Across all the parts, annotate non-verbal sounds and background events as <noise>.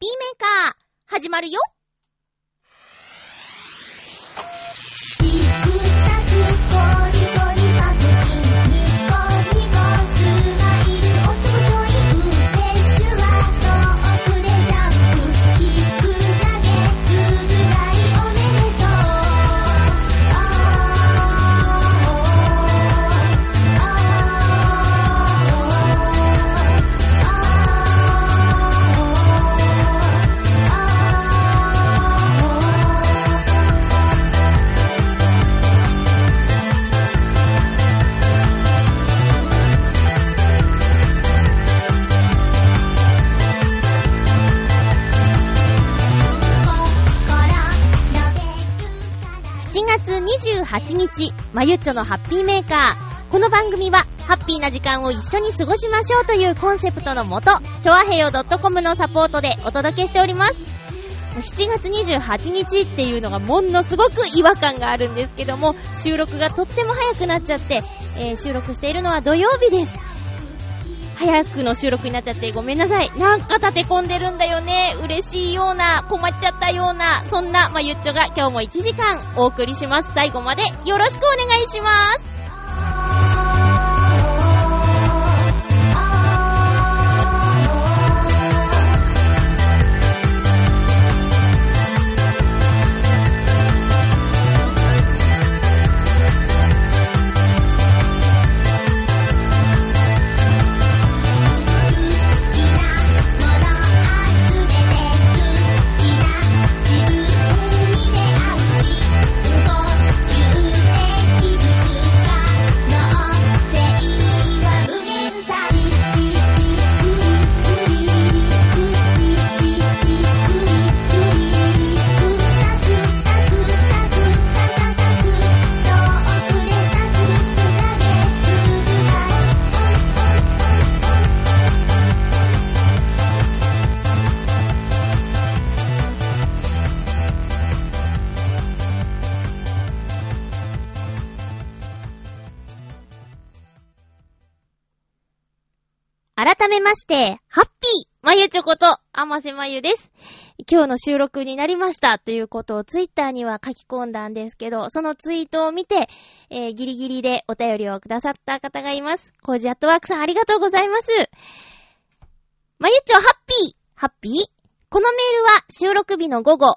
ピーメーカー、始まるよ。28日、まゆっちょのハッピーメーカー。この番組は、ハッピーな時間を一緒に過ごしましょうというコンセプトのもと、チョアヘヨ .com のサポートでお届けしております。7月28日っていうのがものすごく違和感があるんですけども、収録がとっても早くなっちゃって、えー、収録しているのは土曜日です。早くの収録になっちゃってごめんなさい。なんか立て込んでるんだよね。嬉しいような、困っちゃったような、そんなまゆっちょが今日も1時間お送りします。最後までよろしくお願いします。めまして、ハッピーまゆちょこと、あませまゆです。今日の収録になりましたということをツイッターには書き込んだんですけど、そのツイートを見て、えー、ギリギリでお便りをくださった方がいます。コージアットワークさんありがとうございます。まゆちょハッピーハッピー？このメールは収録日の午後、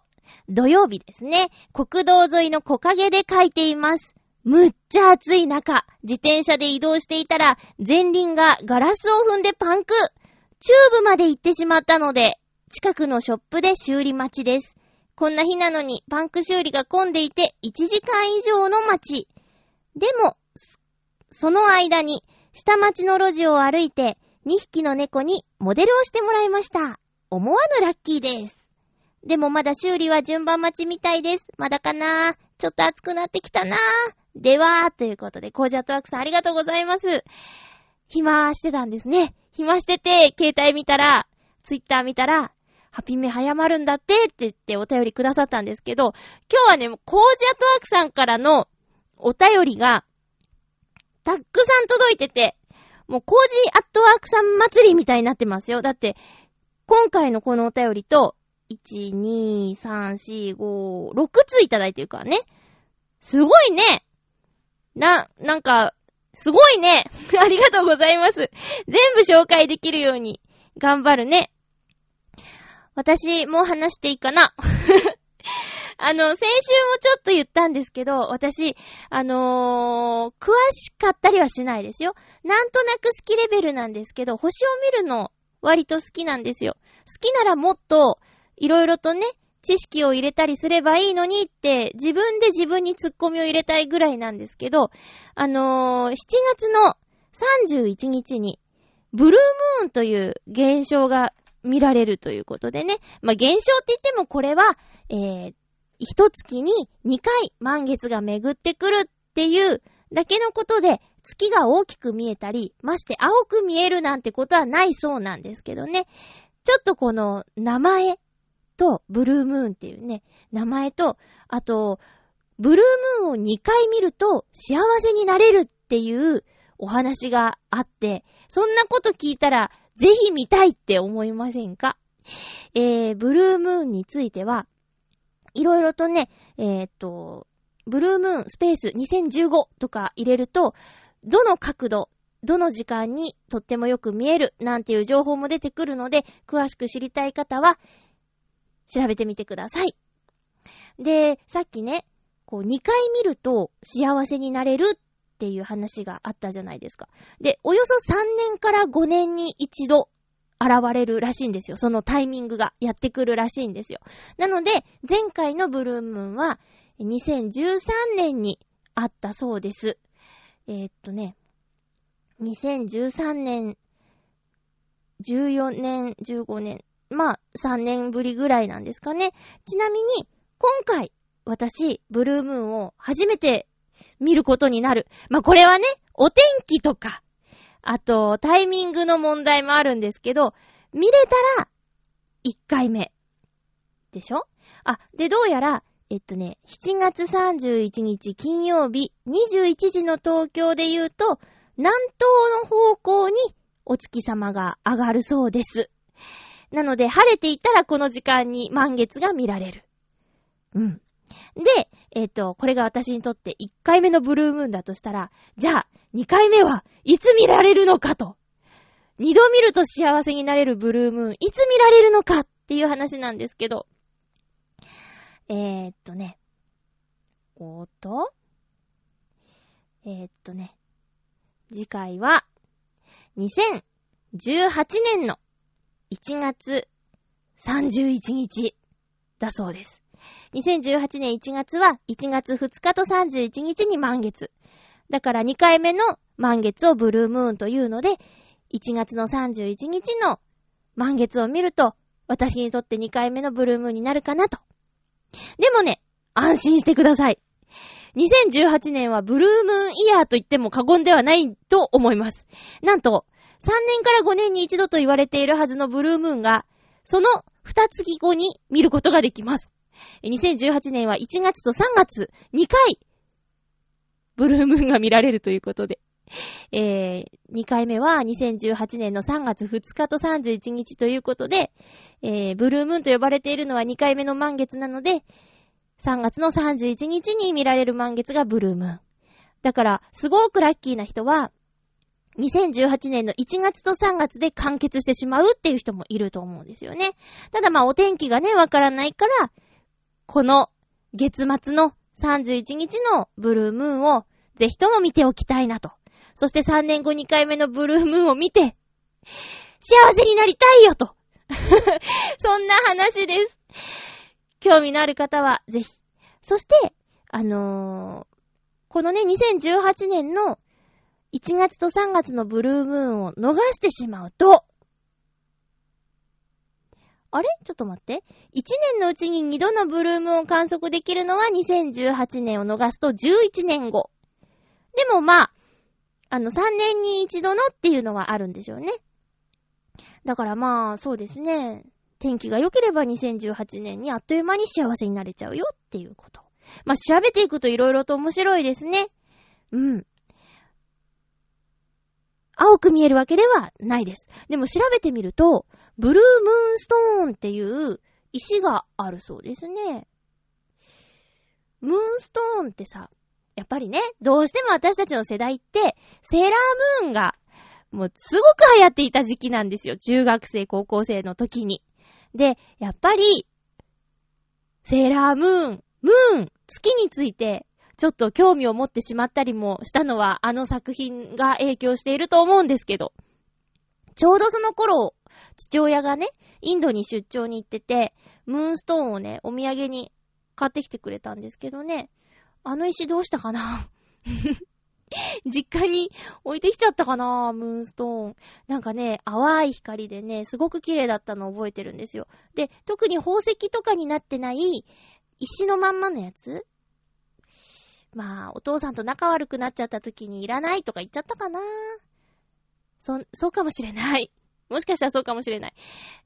土曜日ですね、国道沿いの木陰で書いています。むっちゃ暑い中、自転車で移動していたら、前輪がガラスを踏んでパンク。チューブまで行ってしまったので、近くのショップで修理待ちです。こんな日なのにパンク修理が混んでいて1時間以上の待ち。でも、その間に下町の路地を歩いて2匹の猫にモデルをしてもらいました。思わぬラッキーです。でもまだ修理は順番待ちみたいです。まだかなちょっと暑くなってきたなぁでは、ということで、コージャットワークさんありがとうございます。暇してたんですね。暇してて、携帯見たら、ツイッター見たら、ハピメ早まるんだってって言ってお便りくださったんですけど、今日はね、コージャットワークさんからのお便りが、たっくさん届いてて、もうコージアットワークさん祭りみたいになってますよ。だって、今回のこのお便りと、1、2、3、4、5、6ついただいてるからね。すごいねな、なんか、すごいね。<laughs> ありがとうございます。全部紹介できるように頑張るね。私、もう話していいかな <laughs> あの、先週もちょっと言ったんですけど、私、あのー、詳しかったりはしないですよ。なんとなく好きレベルなんですけど、星を見るの割と好きなんですよ。好きならもっと、いろいろとね、知識を入れたりすればいいのにって、自分で自分に突っ込みを入れたいぐらいなんですけど、あのー、7月の31日に、ブルームーンという現象が見られるということでね。まあ、現象って言ってもこれは、えー、一月に2回満月が巡ってくるっていうだけのことで、月が大きく見えたり、まして青く見えるなんてことはないそうなんですけどね。ちょっとこの名前、と、ブルームーンっていうね、名前と、あと、ブルームーンを2回見ると幸せになれるっていうお話があって、そんなこと聞いたら、ぜひ見たいって思いませんか？えー、ブルームーンについては、いろいろとね、えー、っと、ブルームーンスペース2015とか入れると、どの角度、どの時間にとってもよく見えるなんていう情報も出てくるので、詳しく知りたい方は、調べてみてください。で、さっきね、こう2回見ると幸せになれるっていう話があったじゃないですか。で、およそ3年から5年に一度現れるらしいんですよ。そのタイミングがやってくるらしいんですよ。なので、前回のブルームーンは2013年にあったそうです。えー、っとね、2013年、14年、15年、まあ、3年ぶりぐらいなんですかね。ちなみに、今回、私、ブルームーンを初めて見ることになる。まあ、これはね、お天気とか、あと、タイミングの問題もあるんですけど、見れたら、1回目。でしょ？あ、で、どうやら、えっとね、7月31日金曜日21時の東京で言うと、南東の方向にお月様が上がるそうです。なので、晴れていたらこの時間に満月が見られる。うん。で、えっ、ー、と、これが私にとって1回目のブルームーンだとしたら、じゃあ、2回目はいつ見られるのかと。2度見ると幸せになれるブルームーン、いつ見られるのかっていう話なんですけど。えー、っとね。おーと。えー、っとね。次回は、2018年の1月31日だそうです。2018年1月は1月2日と31日に満月。だから2回目の満月をブルームーンというので、1月の31日の満月を見ると、私にとって2回目のブルームーンになるかなと。でもね、安心してください。2018年はブルームーンイヤーと言っても過言ではないと思います。なんと、3年から5年に一度と言われているはずのブルームーンが、その2月後に見ることができます。2018年は1月と3月、2回、ブルームーンが見られるということで。えー、2回目は2018年の3月2日と31日ということで、えー、ブルームーンと呼ばれているのは2回目の満月なので、3月の31日に見られる満月がブルームーン。だから、すごくラッキーな人は、2018年の1月と3月で完結してしまうっていう人もいると思うんですよね。ただまあお天気がね、わからないから、この月末の31日のブルームーンをぜひとも見ておきたいなと。そして3年後2回目のブルームーンを見て、幸せになりたいよと。<laughs> そんな話です。興味のある方はぜひ。そして、あのー、このね、2018年の1月と3月のブルームーンを逃してしまうと、あれ？ちょっと待って。1年のうちに2度のブルームーンを観測できるのは2018年を逃すと11年後。でもまあ、あの3年に一度のっていうのはあるんでしょうね。だからまあ、そうですね。天気が良ければ2018年にあっという間に幸せになれちゃうよっていうこと。まあ調べていくと色々と面白いですね。うん。青く見えるわけではないです。でも調べてみると、ブルームーンストーンっていう石があるそうですね。ムーンストーンってさ、やっぱりね、どうしても私たちの世代って、セーラームーンが、もうすごく流行っていた時期なんですよ。中学生、高校生の時に。で、やっぱり、セーラームーン、ムーン、月について、ちょっと興味を持ってしまったりもしたのは、あの作品が影響していると思うんですけど、ちょうどその頃、父親がね、インドに出張に行ってて、ムーンストーンをね、お土産に買ってきてくれたんですけどね、あの石どうしたかな？<laughs> 実家に置いてきちゃったかな？ムーンストーン。なんかね、淡い光でね、すごく綺麗だったのを覚えてるんですよ。で、特に宝石とかになってない石のまんまのやつまあ、お父さんと仲悪くなっちゃった時にいらないとか言っちゃったかなそ、そうかもしれない。<laughs> もしかしたらそうかもしれない。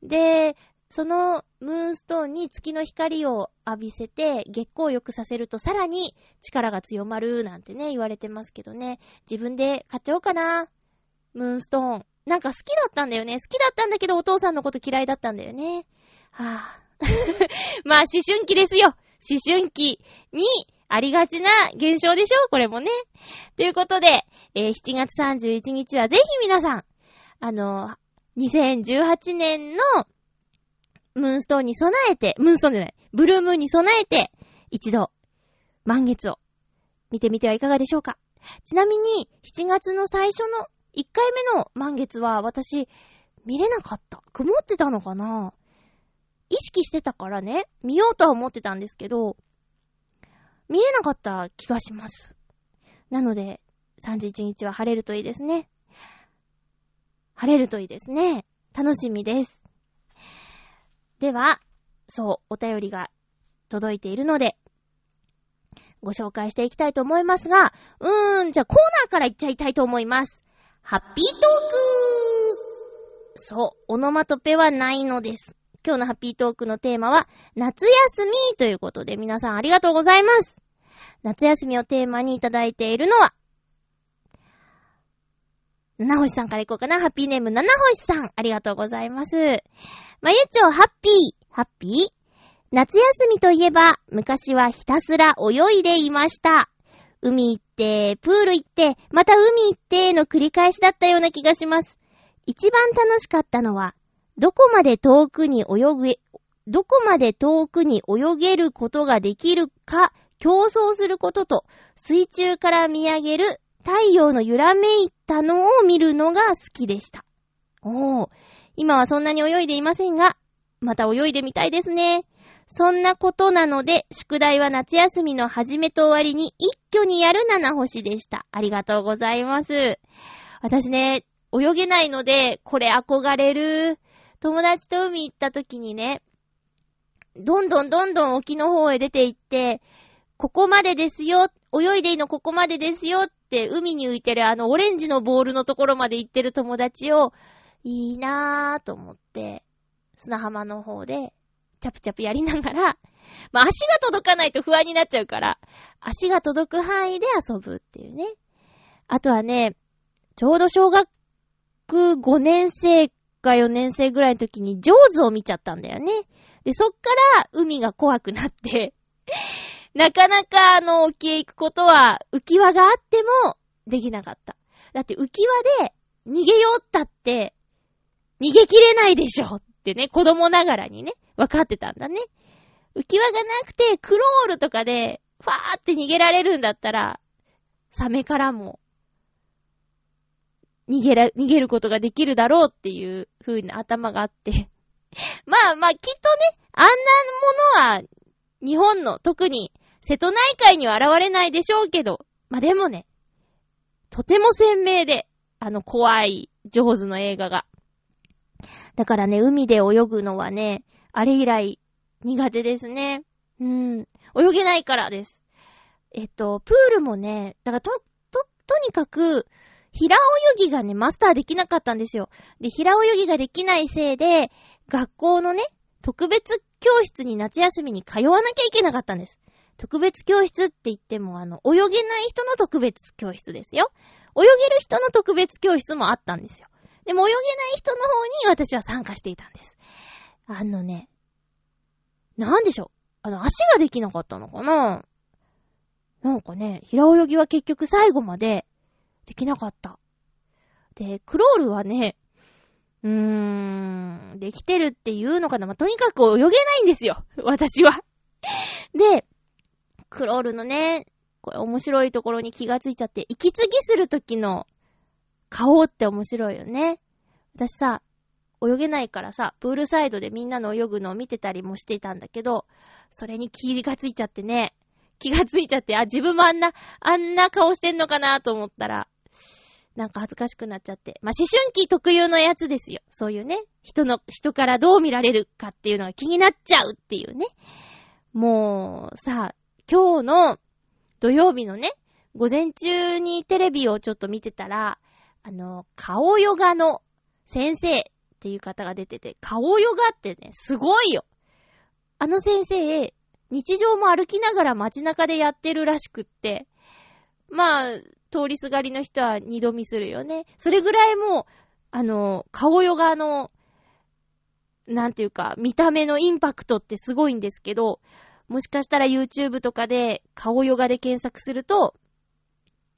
で、そのムーンストーンに月の光を浴びせて月光を良くさせるとさらに力が強まるなんてね、言われてますけどね。自分で買っちゃおうかな。ムーンストーン。なんか好きだったんだよね。好きだったんだけどお父さんのこと嫌いだったんだよね。はぁ、あ。<laughs> まあ、思春期ですよ。思春期にありがちな現象でしょこれもね。ということで、えー、7月31日はぜひ皆さん、あの、2018年のムーンストーンに備えて、ムーンストーンじゃない、ブルームーンに備えて、一度、満月を見てみてはいかがでしょうか。ちなみに、7月の最初の1回目の満月は私、見れなかった。曇ってたのかな意識してたからね、見ようとは思ってたんですけど、見れなかった気がします。なので、31日は晴れるといいですね。晴れるといいですね。楽しみです。では、そう、お便りが届いているので、ご紹介していきたいと思いますが、うーん、じゃあコーナーからいっちゃいたいと思います。ハッピートークそう、オノマトペはないのです。今日のハッピートークのテーマは、夏休みということで皆さんありがとうございます。夏休みをテーマにいただいているのは、七星さんからいこうかな。ハッピーネーム七星さん。ありがとうございます。まゆちょ、ハッピー。ハッピー？夏休みといえば、昔はひたすら泳いでいました。海行って、プール行って、また海行っての繰り返しだったような気がします。一番楽しかったのは、どこまで遠くに泳げ、どこまで遠くに泳げることができるか競争することと、水中から見上げる太陽の揺らめいたのを見るのが好きでした。おー、今はそんなに泳いでいませんが、また泳いでみたいですね。そんなことなので、宿題は夏休みの始めと終わりに一挙にやる七星でした。ありがとうございます。私ね、泳げないので、これ憧れる。友達と海行った時にね、どんどんどんどん沖の方へ出て行って、ここまでですよ、泳いでいいのここまでですよって海に浮いてるあのオレンジのボールのところまで行ってる友達を、いいなぁと思って、砂浜の方で、チャプチャプやりながら、まあ足が届かないと不安になっちゃうから、足が届く範囲で遊ぶっていうね。あとはね、ちょうど小学5年生か4年生ぐらいの時にジョーズを見ちゃったんだよね。で、そっから海が怖くなって <laughs> なかなかあの沖へ行くことは浮き輪があってもできなかった。だって浮き輪で逃げようったって逃げきれないでしょってね、子供ながらにね、分かってたんだね。浮き輪がなくてクロールとかでファーって逃げられるんだったら、サメからも逃げら、逃げることができるだろうっていう風な頭があって <laughs> まあまあ、きっとね、あんなものは、日本の特に瀬戸内海には現れないでしょうけど、まあでもね、とても鮮明で、あの怖い、上手の映画が。だからね、海で泳ぐのはね、あれ以来苦手ですね。うん。泳げないからです。えっと、プールもね、だからと、と、とにかく、平泳ぎがね、マスターできなかったんですよ。で、平泳ぎができないせいで、学校のね、特別教室に夏休みに通わなきゃいけなかったんです。特別教室って言っても、あの、泳げない人の特別教室ですよ。泳げる人の特別教室もあったんですよ。でも泳げない人の方に私は参加していたんです。あのね、なんでしょう？あの、足ができなかったのかな？なんかね、平泳ぎは結局最後までできなかった。で、クロールはね、うーん、できてるっていうのかな。まあ、とにかく泳げないんですよ。<laughs> 私は。で、クロールのね、これ面白いところに気がついちゃって、息継ぎするときの顔って面白いよね。私さ、泳げないからさ、プールサイドでみんなの泳ぐのを見てたりもしてたんだけど、それに気がついちゃってね、気がついちゃって、あ、自分もあんな、あんな顔してんのかなと思ったら、なんか恥ずかしくなっちゃって。まあ、思春期特有のやつですよ。そういうね。人の、人からどう見られるかっていうのが気になっちゃうっていうね。もう、さ、今日の土曜日のね、午前中にテレビをちょっと見てたら、あの、顔ヨガの先生っていう方が出てて、顔ヨガってね、すごいよ。あの先生、日常も歩きながら街中でやってるらしくって、まあ、通りすがりの人は二度見するよね。それぐらいもう、あの、顔ヨガの、なんていうか、見た目のインパクトってすごいんですけど、もしかしたら YouTube とかで顔ヨガで検索すると、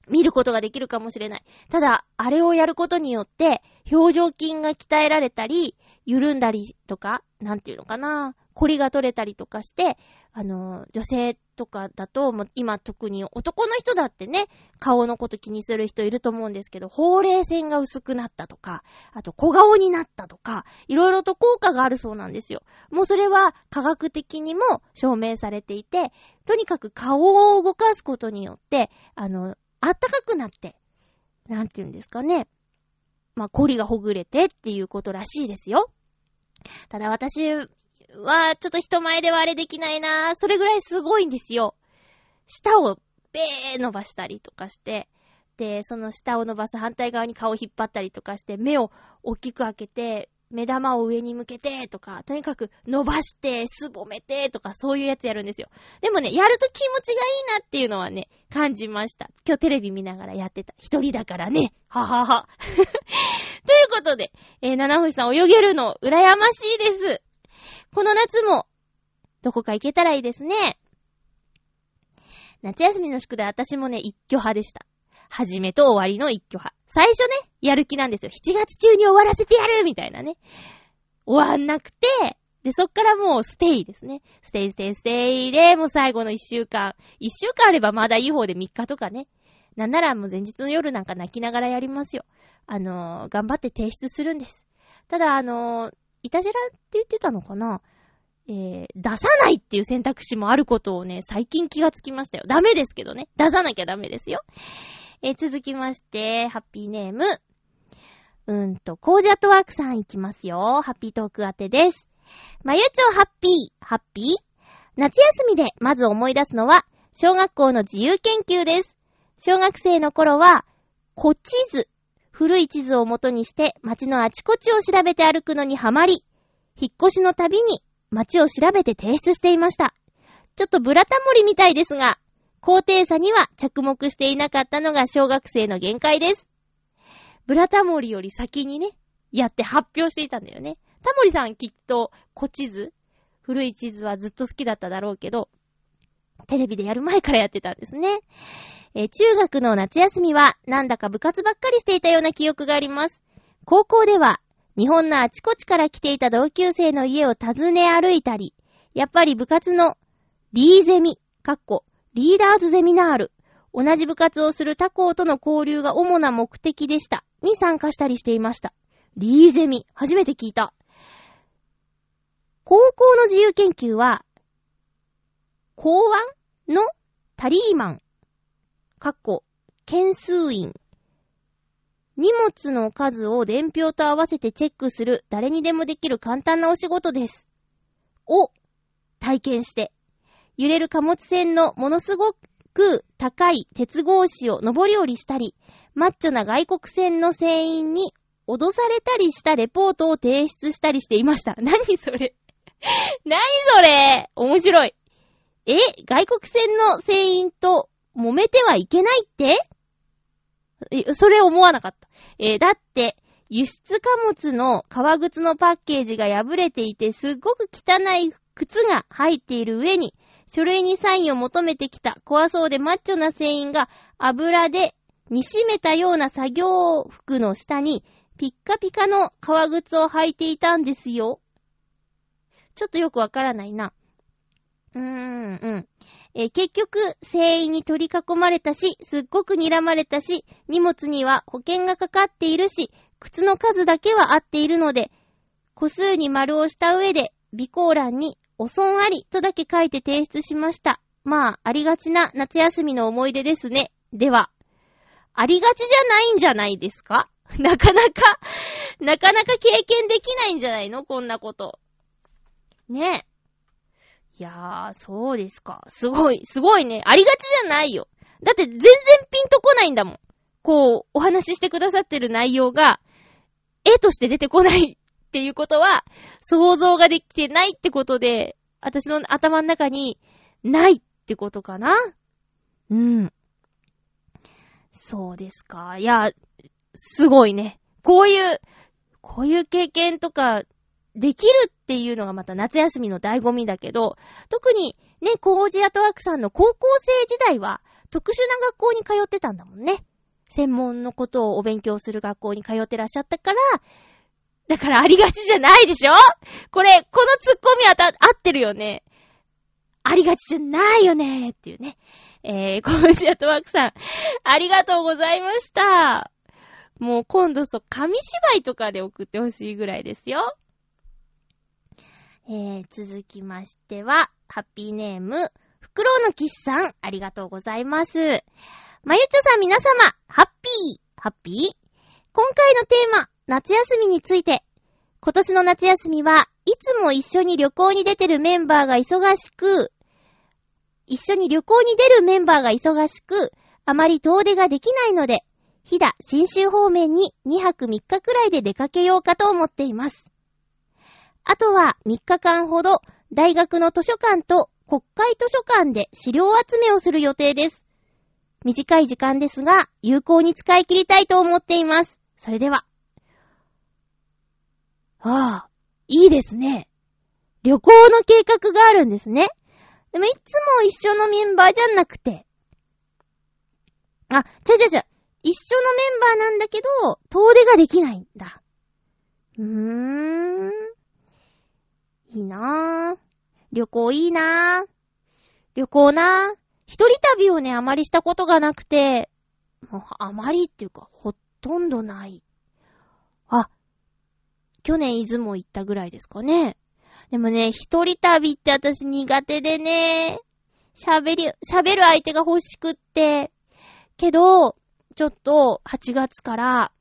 見ることができるかもしれない。ただ、あれをやることによって、表情筋が鍛えられたり、緩んだりとか、なんていうのかな、コリが取れたりとかして、あの、女性とかだと、もう今特に男の人だってね、顔のこと気にする人いると思うんですけど、ほうれい線が薄くなったとか、あと小顔になったとか、いろいろと効果があるそうなんですよ。もうそれは科学的にも証明されていて、とにかく顔を動かすことによって、あの、あったかくなって、なんて言うんですかね。まあ、コリがほぐれてっていうことらしいですよ。ただ私は、ちょっと人前ではあれできないなそれぐらいすごいんですよ。舌をべー伸ばしたりとかして、で、その舌を伸ばす反対側に顔を引っ張ったりとかして、目を大きく開けて、目玉を上に向けてとか、とにかく伸ばして、すぼめてとか、そういうやつやるんですよ。でもね、やると気持ちがいいなっていうのはね、感じました。今日テレビ見ながらやってた。一人だからね。ははは。<laughs> ということで、えー、七星さん泳げるの、羨ましいです。この夏も、どこか行けたらいいですね。夏休みの宿題、私もね、一挙派でした。始めと終わりの一挙派。最初ね、やる気なんですよ。7月中に終わらせてやるみたいなね。終わんなくて、で、そっからもうステイですね。ステイステイステイで、もう最後の1週間。1週間あればまだいい方で3日とかね。なんならもう前日の夜なんか泣きながらやりますよ。あのー、頑張って提出するんです。ただ、あのー、いたじらって言ってたのかな？えー、出さないっていう選択肢もあることをね、最近気がつきましたよ。ダメですけどね。出さなきゃダメですよ。えー、続きまして、ハッピーネーム。うんと、コージャットワークさんいきますよ。ハッピートーク当てです。まゆちょハッピー、ハッピー？夏休みでまず思い出すのは、小学校の自由研究です。小学生の頃は、古地図、古い地図を元にして街のあちこちを調べて歩くのにハマり、引っ越しのたびに街を調べて提出していました。ちょっとブラタモリみたいですが、高低差には着目していなかったのが小学生の限界です。ブラタモリより先にね、やって発表していたんだよね。タモリさんきっと古地図古い地図はずっと好きだっただろうけど、テレビでやる前からやってたんですね。え、中学の夏休みはなんだか部活ばっかりしていたような記憶があります。高校では日本のあちこちから来ていた同級生の家を訪ね歩いたり、やっぱり部活のリーゼミ、かっこリーダーズゼミナール、同じ部活をする他校との交流が主な目的でした。に参加したりしていました。リーゼミ、初めて聞いた。高校の自由研究は、公安のタリーマン、かっこ、件数員。荷物の数を伝票と合わせてチェックする誰にでもできる簡単なお仕事です。を体験して揺れる貨物船のものすごく高い鉄格子を上り下りしたり、マッチョな外国船の船員に脅されたりしたレポートを提出したりしていました。<laughs> 何それ？<laughs> 何それ？面白い。え外国船の船員と揉めてはいけないって、それ思わなかった。えー、だって、輸出貨物の革靴のパッケージが破れていて、すっごく汚い靴が入っている上に、書類にサインを求めてきた怖そうでマッチョな船員が油で煮しめたような作業服の下にピッカピカの革靴を履いていたんですよ。ちょっとよくわからないな。うーん、うん。え、結局、船員に取り囲まれたし、すっごく睨まれたし、荷物には保険がかかっているし、靴の数だけは合っているので、個数に丸をした上で、備考欄にお損ありとだけ書いて提出しました。まあ、ありがちな夏休みの思い出ですね。では、ありがちじゃないんじゃないですか？<laughs> なかなかなかなか経験できないんじゃないの？こんなこと。ねえ。いやー、そうですか。すごい、すごいね。ありがちじゃないよ。だって全然ピンとこないんだもん。こう、お話ししてくださってる内容が、絵として出てこないっていうことは、想像ができてないってことで、私の頭の中にないってことかなうん。そうですか。いや、すごいね。こういうこういう経験とか、できるっていうのがまた夏休みの醍醐味だけど、特にね、コージアトワークさんの高校生時代は特殊な学校に通ってたんだもんね。専門のことをお勉強する学校に通ってらっしゃったから、だからありがちじゃないでしょ？これ、このツッコミはた、合ってるよね。ありがちじゃないよねっていうね。えー、コージアトワークさん、ありがとうございました。もう今度そう、紙芝居とかで送ってほしいぐらいですよ。えー、続きましては、ハッピーネーム、フクロウのキスさん、ありがとうございます。まゆちょさん皆様、ハッピー、ハッピー？今回のテーマ、夏休みについて。今年の夏休みは、いつも一緒に旅行に出てるメンバーが忙しく、一緒に旅行に出るメンバーが忙しく、あまり遠出ができないので、飛騨、新州方面に2泊3日くらいで出かけようかと思っています。あとは3日間ほど、大学の図書館と国会図書館で資料集めをする予定です。短い時間ですが、有効に使い切りたいと思っています。それでは。ああ、いいですね。旅行の計画があるんですね。でもいつも一緒のメンバーじゃなくて。あ、ちゃちゃちゃ、一緒のメンバーなんだけど、遠出ができないんだ。うーん。いいなぁ。旅行いいなぁ。旅行なぁ。一人旅をね、あまりしたことがなくて、もう、あまりっていうか、ほとんどない。あ、去年出雲行ったぐらいですかね。でもね、一人旅って私苦手でね、喋り、喋る相手が欲しくって。けど、ちょっと8月から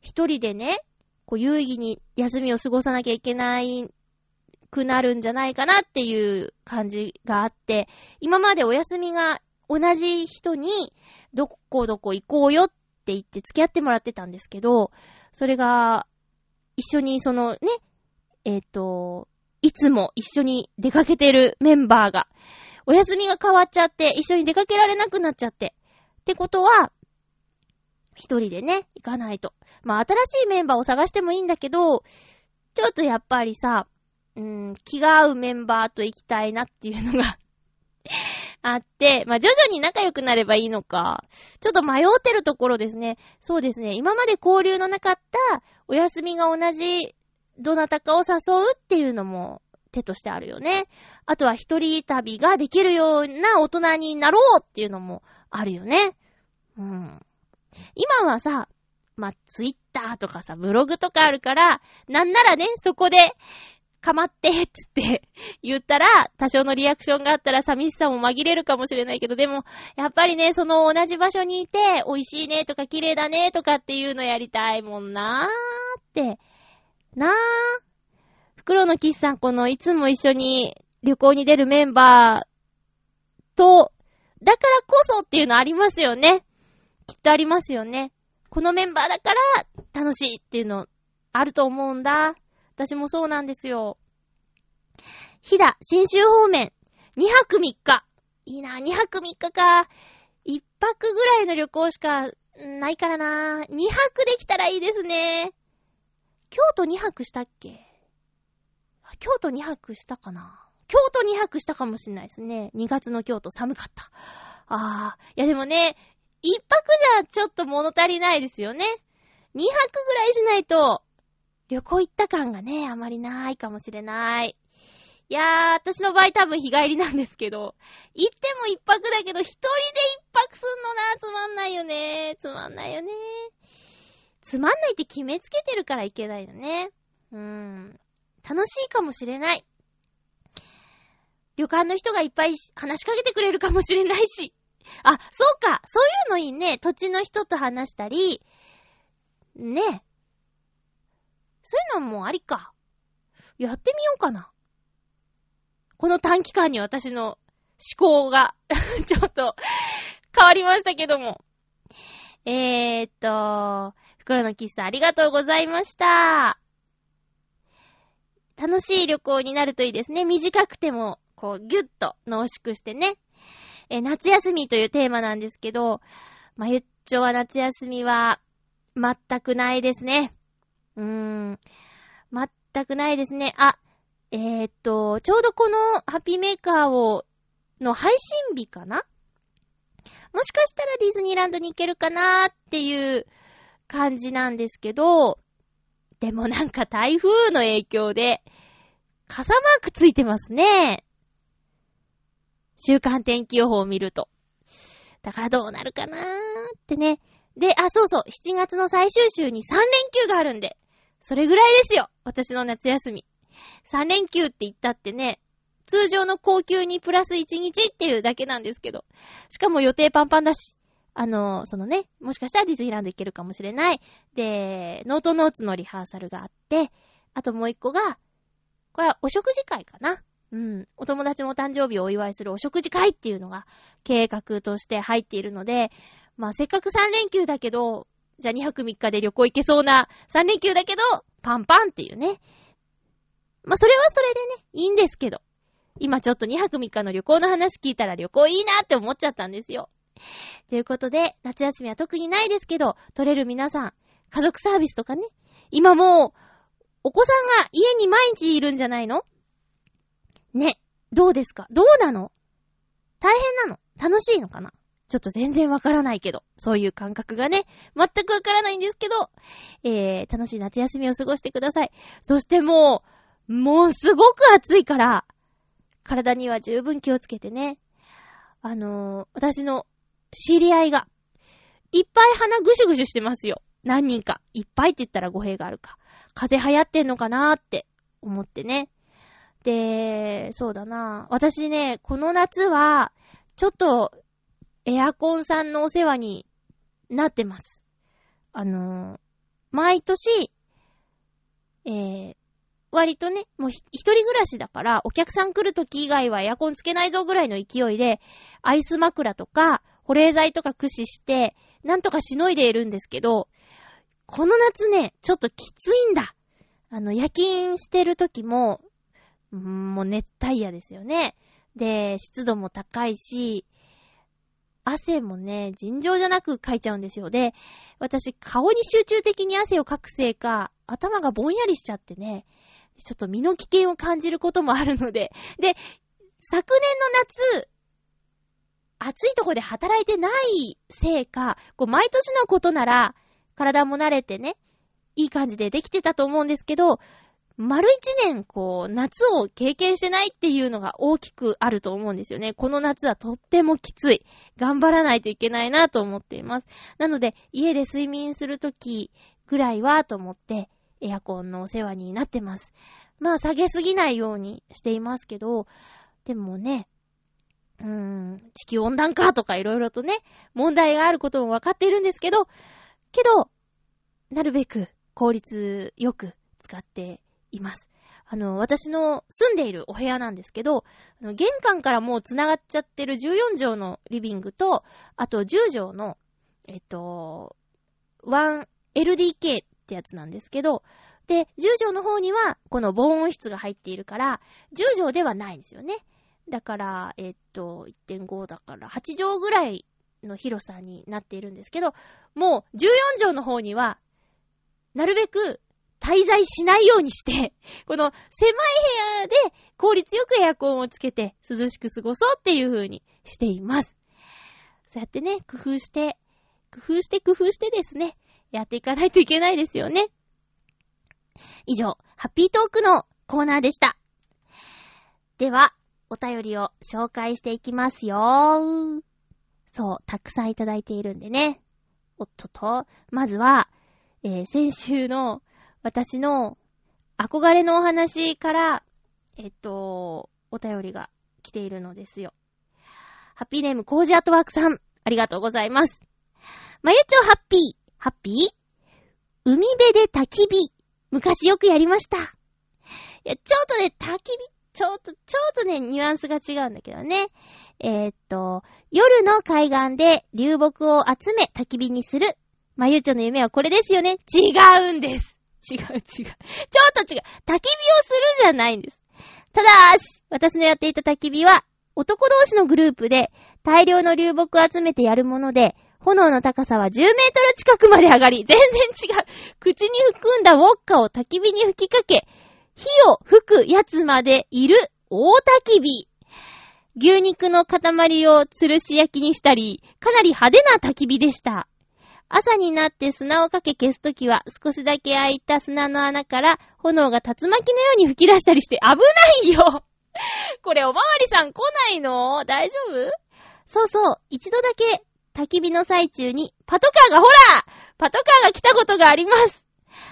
一人でね、こう有意義に休みを過ごさなきゃいけないくなるんじゃないかなっていう感じがあって、今までお休みが同じ人にどこどこ行こうよって言って付き合ってもらってたんですけど、それが一緒にそのね、えっ、ー、と、いつも一緒に出かけてるメンバーが、お休みが変わっちゃって、一緒に出かけられなくなっちゃって。ってことは、一人でね、行かないと。まあ、新しいメンバーを探してもいいんだけど、ちょっとやっぱりさ、うん、気が合うメンバーと行きたいなっていうのが <laughs> あって、まあ、徐々に仲良くなればいいのか。ちょっと迷ってるところですね。そうですね。今まで交流のなかったお休みが同じどなたかを誘うっていうのも手としてあるよね。あとは一人旅ができるような大人になろうっていうのもあるよね。うん。今はさ、まあ、ツイッターとかさ、ブログとかあるから、なんならね、そこで、かまって、つって言ったら、多少のリアクションがあったら寂しさも紛れるかもしれないけど、でも、やっぱりね、その同じ場所にいて、美味しいねとか綺麗だねとかっていうのやりたいもんなーって。なー。袋のキスさん、このいつも一緒に旅行に出るメンバーと、だからこそっていうのありますよね。きっとありますよね。このメンバーだから楽しいっていうのあると思うんだ。私もそうなんですよ。飛騨、新州方面、2泊3日。いいな、2泊3日か。1泊ぐらいの旅行しかないからな。2泊できたらいいですね。京都2泊したっけ？京都2泊したかな京都2泊したかもしんないですね。2月の京都寒かった。ああ、いやでもね、1泊じゃちょっと物足りないですよね。2泊ぐらいしないと、旅行行った感がね、あまりないかもしれない。いやー、私の場合多分日帰りなんですけど、行っても一泊だけど、一人で一泊すんのな、つまんないよね。つまんないよね。つまんないって決めつけてるからいけないよね。うーん。楽しいかもしれない。旅館の人がいっぱい話しかけてくれるかもしれないし。あ、そうか。そういうのいいね。土地の人と話したり、ね。そういうのもありか。やってみようかな。この短期間に私の思考が <laughs> ちょっと変わりましたけども。えーっと、袋の喫茶ありがとうございました。楽しい旅行になるといいですね。短くても、こう、ぎゅっと濃縮してね。え、夏休みというテーマなんですけど、まゆっちょは夏休みは、全くないですね。うーん。全くないですね。あ、えー、っと、ちょうどこのハッピーメーカーを、の配信日かな？もしかしたらディズニーランドに行けるかなーっていう感じなんですけど、でもなんか台風の影響で、傘マークついてますね。週間天気予報を見ると。だからどうなるかなーってね。で、あ、そうそう、7月の最終週に3連休があるんで、それぐらいですよ私の夏休み。3連休って言ったってね、通常の高級にプラス1日っていうだけなんですけど。しかも予定パンパンだし。あの、そのね、もしかしたらディズニーランド行けるかもしれない。で、ノートノーツのリハーサルがあって、あともう一個が、これはお食事会かな。うん。お友達のお誕生日をお祝いするお食事会っていうのが計画として入っているので、まあせっかく3連休だけど、じゃあ2泊3日で旅行行けそうな3連休だけど、パンパンっていうね。まあそれはそれでね、いいんですけど。今ちょっと2泊3日の旅行の話聞いたら旅行いいなって思っちゃったんですよ。ということで、夏休みは特にないですけど、取れる皆さん、家族サービスとかね、今もう、お子さんが家に毎日いるんじゃないの？ね、どうですか？どうなの？大変なの？楽しいのかな？ちょっと全然わからないけど、そういう感覚がね、全くわからないんですけど、えー、楽しい夏休みを過ごしてください。そしてもう、もうすごく暑いから、体には十分気をつけてね。あのー、私の知り合いが、いっぱい鼻ぐしゅぐしゅしてますよ。何人か。いっぱいって言ったら語弊があるか。風流行ってんのかなーって思ってね。で、そうだな。私ね、この夏は、ちょっと、エアコンさんのお世話になってます。あのー、毎年、えー、割とね、もう一人暮らしだから、お客さん来る時以外はエアコンつけないぞぐらいの勢いで、アイス枕とか、保冷剤とか駆使して、なんとかしのいでいるんですけど、この夏ね、ちょっときついんだ。あの、夜勤してる時も、もう熱帯夜ですよね。で、湿度も高いし、汗もね、尋常じゃなくかいちゃうんですよ。で、私、顔に集中的に汗をかくせいか、頭がぼんやりしちゃってね、ちょっと身の危険を感じることもあるので、で、昨年の夏、暑いとこで働いてないせいか、こう、毎年のことなら、体も慣れてね、いい感じでできてたと思うんですけど、丸一年、こう、夏を経験してないっていうのが大きくあると思うんですよね。この夏はとってもきつい。頑張らないといけないなと思っています。なので、家で睡眠するときぐらいはと思って、エアコンのお世話になってます。まあ、下げすぎないようにしていますけど、でもね、うーん、地球温暖化とかいろいろとね、問題があることもわかっているんですけど、けど、なるべく効率よく使っています。あの、私の住んでいるお部屋なんですけど、玄関からもう繋がっちゃってる14畳のリビングと、あと10畳の、えっと、1LDK ってやつなんですけど、で、10畳の方には、この防音室が入っているから、10畳ではないんですよね。だから、えっと、1.5だから、8畳ぐらいの広さになっているんですけど、もう、14畳の方には、なるべく滞在しないようにして、<laughs> この狭い部屋で効率よくエアコンをつけて涼しく過ごそうっていう風にしています。そうやってね、工夫して、工夫して工夫してですね、やっていかないといけないですよね。以上、ハッピートークのコーナーでした。では、お便りを紹介していきますよ。そう、たくさんいただいているんでね。おっとっと、まずは、えー、先週の私の憧れのお話から、えっと、お便りが来ているのですよ。ハッピーネームコージアートワークさん、ありがとうございます。まゆちょハッピー、ハッピー？海辺で焚き火。昔よくやりました。いや、ちょっとね、焚き火、ちょっと、ちょっとね、ニュアンスが違うんだけどね。えー、っと、夜の海岸で流木を集め焚き火にする。まゆちょの夢はこれですよね。違うんです。違う違う。ちょっと違う。焚き火をするじゃないんです。ただし、私のやっていた焚き火は、男同士のグループで大量の流木を集めてやるもので、炎の高さは10メートル近くまで上がり、全然違う。口に含んだウォッカを焚き火に吹きかけ、火を吹くやつまでいる大焚き火。牛肉の塊を吊るし焼きにしたり、かなり派手な焚き火でした。朝になって砂をかけ消すときは、少しだけ開いた砂の穴から炎が竜巻のように吹き出したりして危ないよ <laughs> これおまわりさん来ないの？大丈夫？そうそう、一度だけ焚き火の最中にパトカーがほらパトカーが来たことがあります。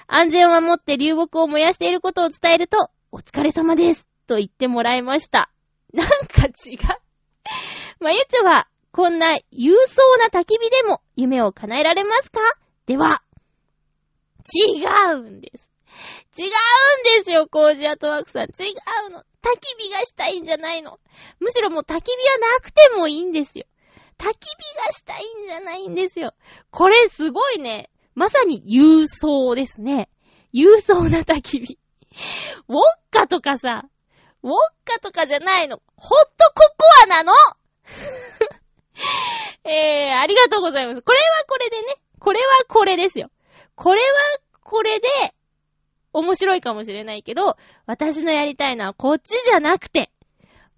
安全を守って流木を燃やしていることを伝えると、お疲れ様です。と言ってもらいました。なんか違う。まゆちょは、こんな勇壮な焚き火でも夢を叶えられますか？では、違うんです。違うんですよ、コージアトワークさん。違うの。焚き火がしたいんじゃないの。むしろもう焚き火はなくてもいいんですよ。焚き火がしたいんじゃないんですよ。これすごいね。まさに郵送ですね。郵送な焚き火。ウォッカとかさ、ウォッカとかじゃないの。ホットココアなの <laughs> えー、ありがとうございます。これはこれでね。これはこれですよ。これはこれで、面白いかもしれないけど、私のやりたいのはこっちじゃなくて、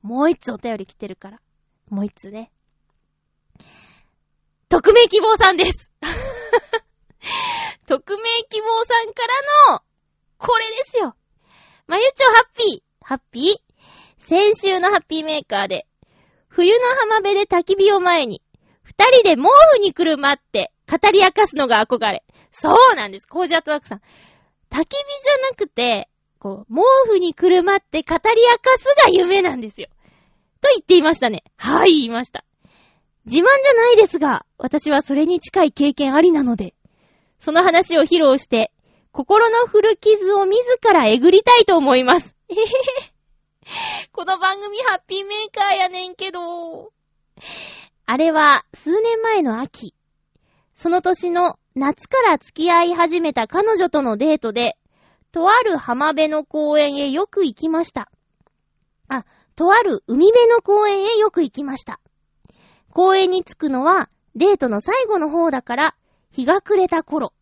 もう一つお便り来てるから。もう一つね。匿名希望さんです <laughs> 匿名希望さんからの、これですよ。まゆちょハッピー、ハッピー。先週のハッピーメーカーで、冬の浜辺で焚き火を前に、二人で毛布にくるまって語り明かすのが憧れ。そうなんです。コージアットワークさん。焚き火じゃなくて、こう、毛布にくるまって語り明かすが夢なんですよ。と言っていましたね。はい、言いました。自慢じゃないですが、私はそれに近い経験ありなので、その話を披露して、心の古傷を自らえぐりたいと思います。えへへ。<laughs> この番組ハッピーメーカーやねんけど。あれは数年前の秋。その年の夏から付き合い始めた彼女とのデートで、とある浜辺の公園へよく行きました。あ、とある海辺の公園へよく行きました。公園に着くのはデートの最後の方だから日が暮れた頃。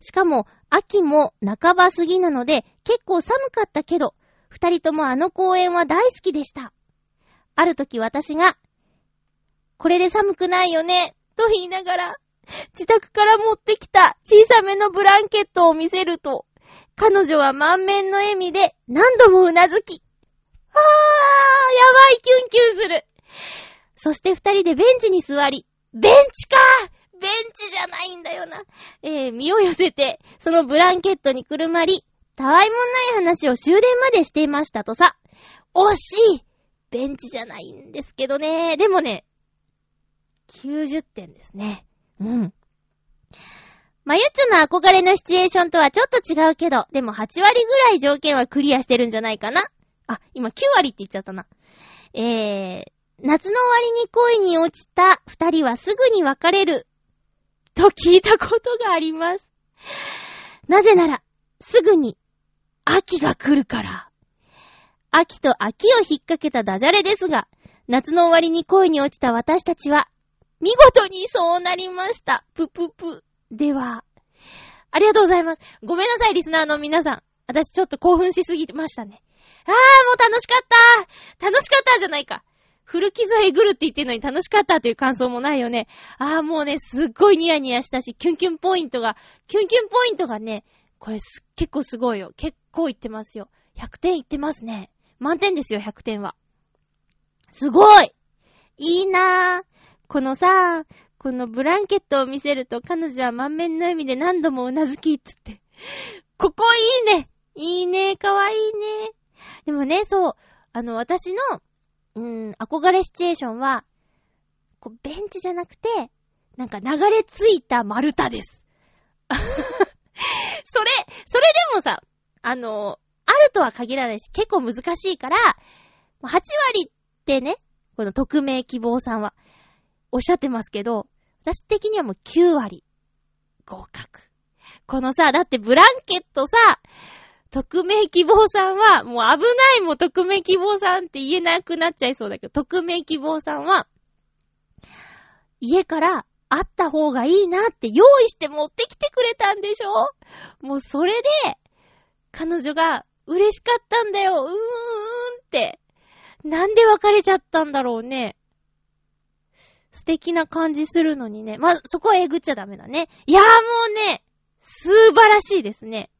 しかも秋も半ば過ぎなので結構寒かったけど、二人ともあの公園は大好きでした。ある時私が、これで寒くないよね、と言いながら、自宅から持ってきた小さめのブランケットを見せると、彼女は満面の笑みで何度もうなずき、あー、やばい、キュンキュンする。そして二人でベンチに座り、ベンチかベンチじゃないんだよな。えー、身を寄せて、そのブランケットにくるまり、たわいもない話を終電までしていましたとさ。惜しいベンチじゃないんですけどね。でもね、90点ですね。うん。まゆっちょの憧れのシチュエーションとはちょっと違うけど、でも8割ぐらい条件はクリアしてるんじゃないかな。あ、今9割って言っちゃったな。えー、夏の終わりに恋に落ちた二人はすぐに別れる。と聞いたことがあります。なぜなら、すぐに、秋が来るから。秋と秋を引っ掛けたダジャレですが、夏の終わりに恋に落ちた私たちは、見事にそうなりました。ぷぷぷ。では、ありがとうございます。ごめんなさい、リスナーの皆さん。私ちょっと興奮しすぎましたね。あー、もう楽しかった楽しかったじゃないか。古傷えぐるって言ってんのに楽しかったっていう感想もないよね。あーもうね、すっごいニヤニヤしたし、キュンキュンポイントが、キュンキュンポイントがね、これす、結構すごいよ。結構いってますよ。100点いってますね。満点ですよ、100点は。すごいいいなぁ。このさ、このブランケットを見せると彼女は満面の笑みで何度もうなずきつって。ここいいねいいねかわいいね。でもね、そう、あの、私の、うーん、憧れシチュエーションは、こう、ベンチじゃなくて、なんか流れ着いた丸太です。<laughs> それ、それでもさ、あの、あるとは限らないし、結構難しいから、8割ってね、この匿名希望さんは、おっしゃってますけど、私的にはもう9割、合格。このさ、だってブランケットさ、匿名希望さんは、もう危ないもん、匿名希望さんって言えなくなっちゃいそうだけど、匿名希望さんは、家からあった方がいいなって用意して持ってきてくれたんでしょ？もうそれで、彼女が嬉しかったんだよ、うーんって。なんで別れちゃったんだろうね。素敵な感じするのにね。まそこはえぐっちゃダメだね。いやーもうね、素晴らしいですね。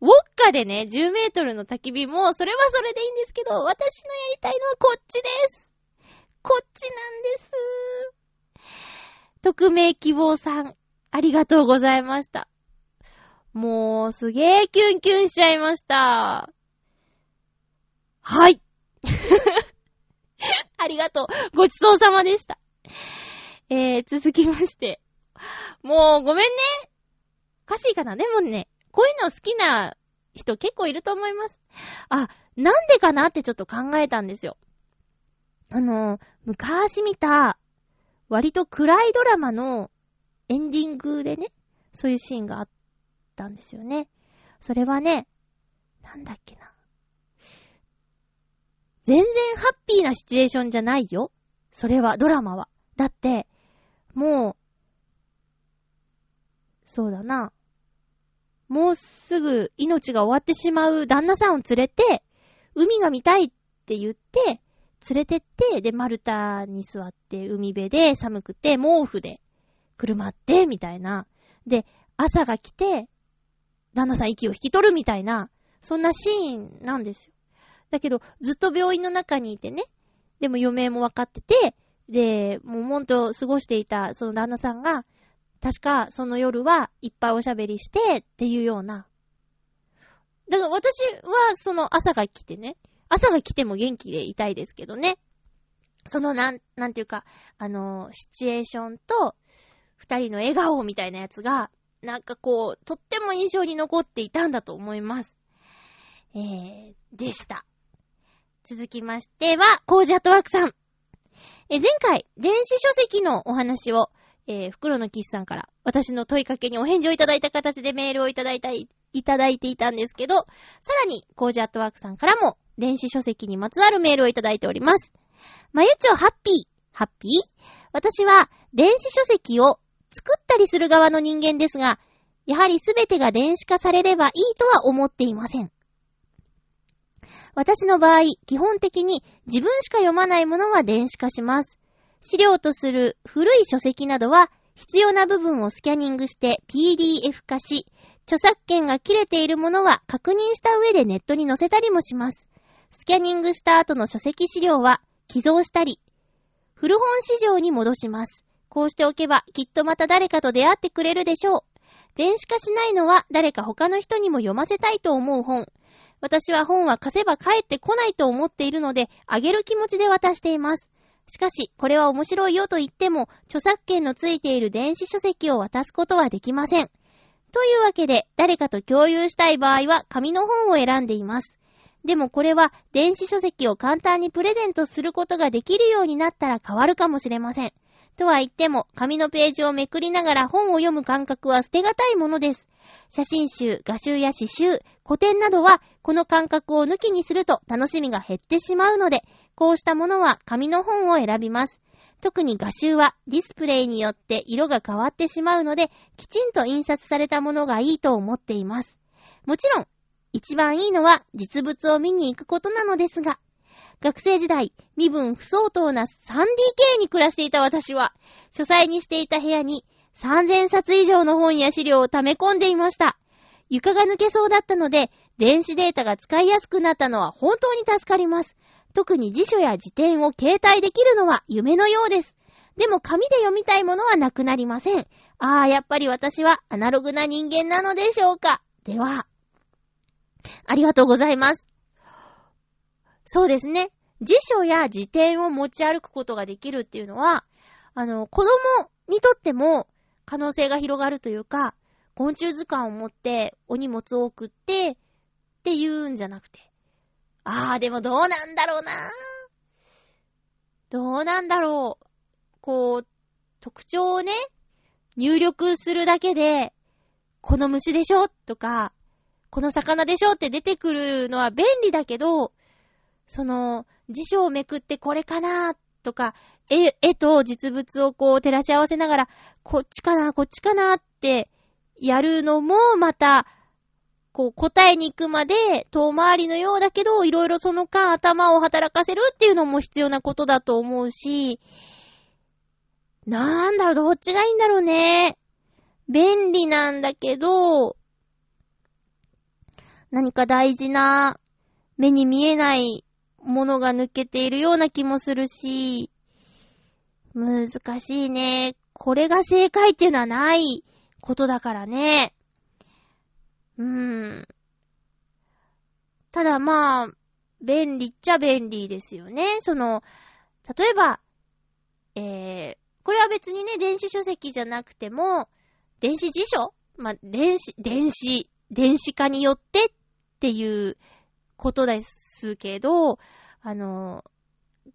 ウォッカでね、10メートルの焚き火も、それはそれでいいんですけど、私のやりたいのはこっちです。こっちなんです。匿名希望さん、ありがとうございました。もう、すげーキュンキュンしちゃいました。はい。<laughs> ありがとう。ごちそうさまでした。えー、続きまして。もう、ごめんね。おかしいかな？でもね、こういうの好きな人結構いると思います。あ、なんでかなってちょっと考えたんですよ。あの、昔見た、割と暗いドラマのエンディングでね、そういうシーンがあったんですよね。それはね、なんだっけな。全然ハッピーなシチュエーションじゃないよ。それは、ドラマは。だって、もう、そうだな。もうすぐ命が終わってしまう旦那さんを連れて、海が見たいって言って、連れてって、で、丸太に座って海辺で寒くて毛布で車って、みたいな。で、朝が来て、旦那さん息を引き取るみたいな、そんなシーンなんですよ。だけど、ずっと病院の中にいてね、でも余命も分かってて、で、もうもんと過ごしていたその旦那さんが、確かその夜はいっぱいおしゃべりしてっていうような。だから私はその朝が来てね、朝が来ても元気でいたいですけどね。そのなん、なんていうか、あの、シチュエーションと、二人の笑顔みたいなやつが、なんかこう、とっても印象に残っていたんだと思います。えー、でした。続きましては、コージアットワークさん。え、前回、電子書籍のお話を、えー、袋のキスさんから、私の問いかけにお返事をいただいた形でメールをいただいた、いただいていたんですけど、さらに、コージアットワークさんからも、電子書籍にまつわるメールをいただいております。まゆちょハッピー。ハッピー？私は、電子書籍を作ったりする側の人間ですが、やはりすべてが電子化されればいいとは思っていません。私の場合、基本的に自分しか読まないものは電子化します。資料とする古い書籍などは、必要な部分をスキャニングして PDF 化し、著作権が切れているものは確認した上でネットに載せたりもします。スキャニングした後の書籍資料は寄贈したり、古本市場に戻します。こうしておけばきっとまた誰かと出会ってくれるでしょう。電子化しないのは誰か他の人にも読ませたいと思う本。私は本は貸せば帰ってこないと思っているので、あげる気持ちで渡しています。しかし、これは面白いよと言っても、著作権のついている電子書籍を渡すことはできません。というわけで、誰かと共有したい場合は、紙の本を選んでいます。でもこれは、電子書籍を簡単にプレゼントすることができるようになったら変わるかもしれません。とは言っても、紙のページをめくりながら本を読む感覚は捨てがたいものです。写真集、画集や詩集、古典などは、この感覚を抜きにすると楽しみが減ってしまうので、こうしたものは紙の本を選びます。特に画集はディスプレイによって色が変わってしまうので、きちんと印刷されたものがいいと思っています。もちろん、一番いいのは実物を見に行くことなのですが、学生時代、身分不相当な 3DK に暮らしていた私は、書斎にしていた部屋に3000冊以上の本や資料を溜め込んでいました。床が抜けそうだったので、電子データが使いやすくなったのは本当に助かります。特に辞書や辞典を携帯できるのは夢のようです。でも紙で読みたいものはなくなりません。ああ、やっぱり私はアナログな人間なのでしょうか。では、ありがとうございます。そうですね。辞書や辞典を持ち歩くことができるっていうのは、あの、子供にとっても可能性が広がるというか、昆虫図鑑を持ってお荷物を送ってって言うんじゃなくて。あー、でもどうなんだろうなどうなんだろう。こう、特徴をね、入力するだけで、この虫でしょとか、この魚でしょって出てくるのは便利だけど、その、辞書をめくってこれかなとか、絵、絵と実物をこう照らし合わせながら、こっちかな、こっちかなってやるのもまた、こう答えに行くまで遠回りのようだけど、いろいろその間頭を働かせるっていうのも必要なことだと思うし、なんだろう、どっちがいいんだろうね。便利なんだけど、何か大事な目に見えないものが抜けているような気もするし、難しいね。これが正解っていうのはないことだからね。うーん。ただまあ、便利っちゃ便利ですよね。その、例えば、えー、これは別にね、電子書籍じゃなくても、電子辞書？まあ、電子、電子、電子化によってっていうことですけど、あの、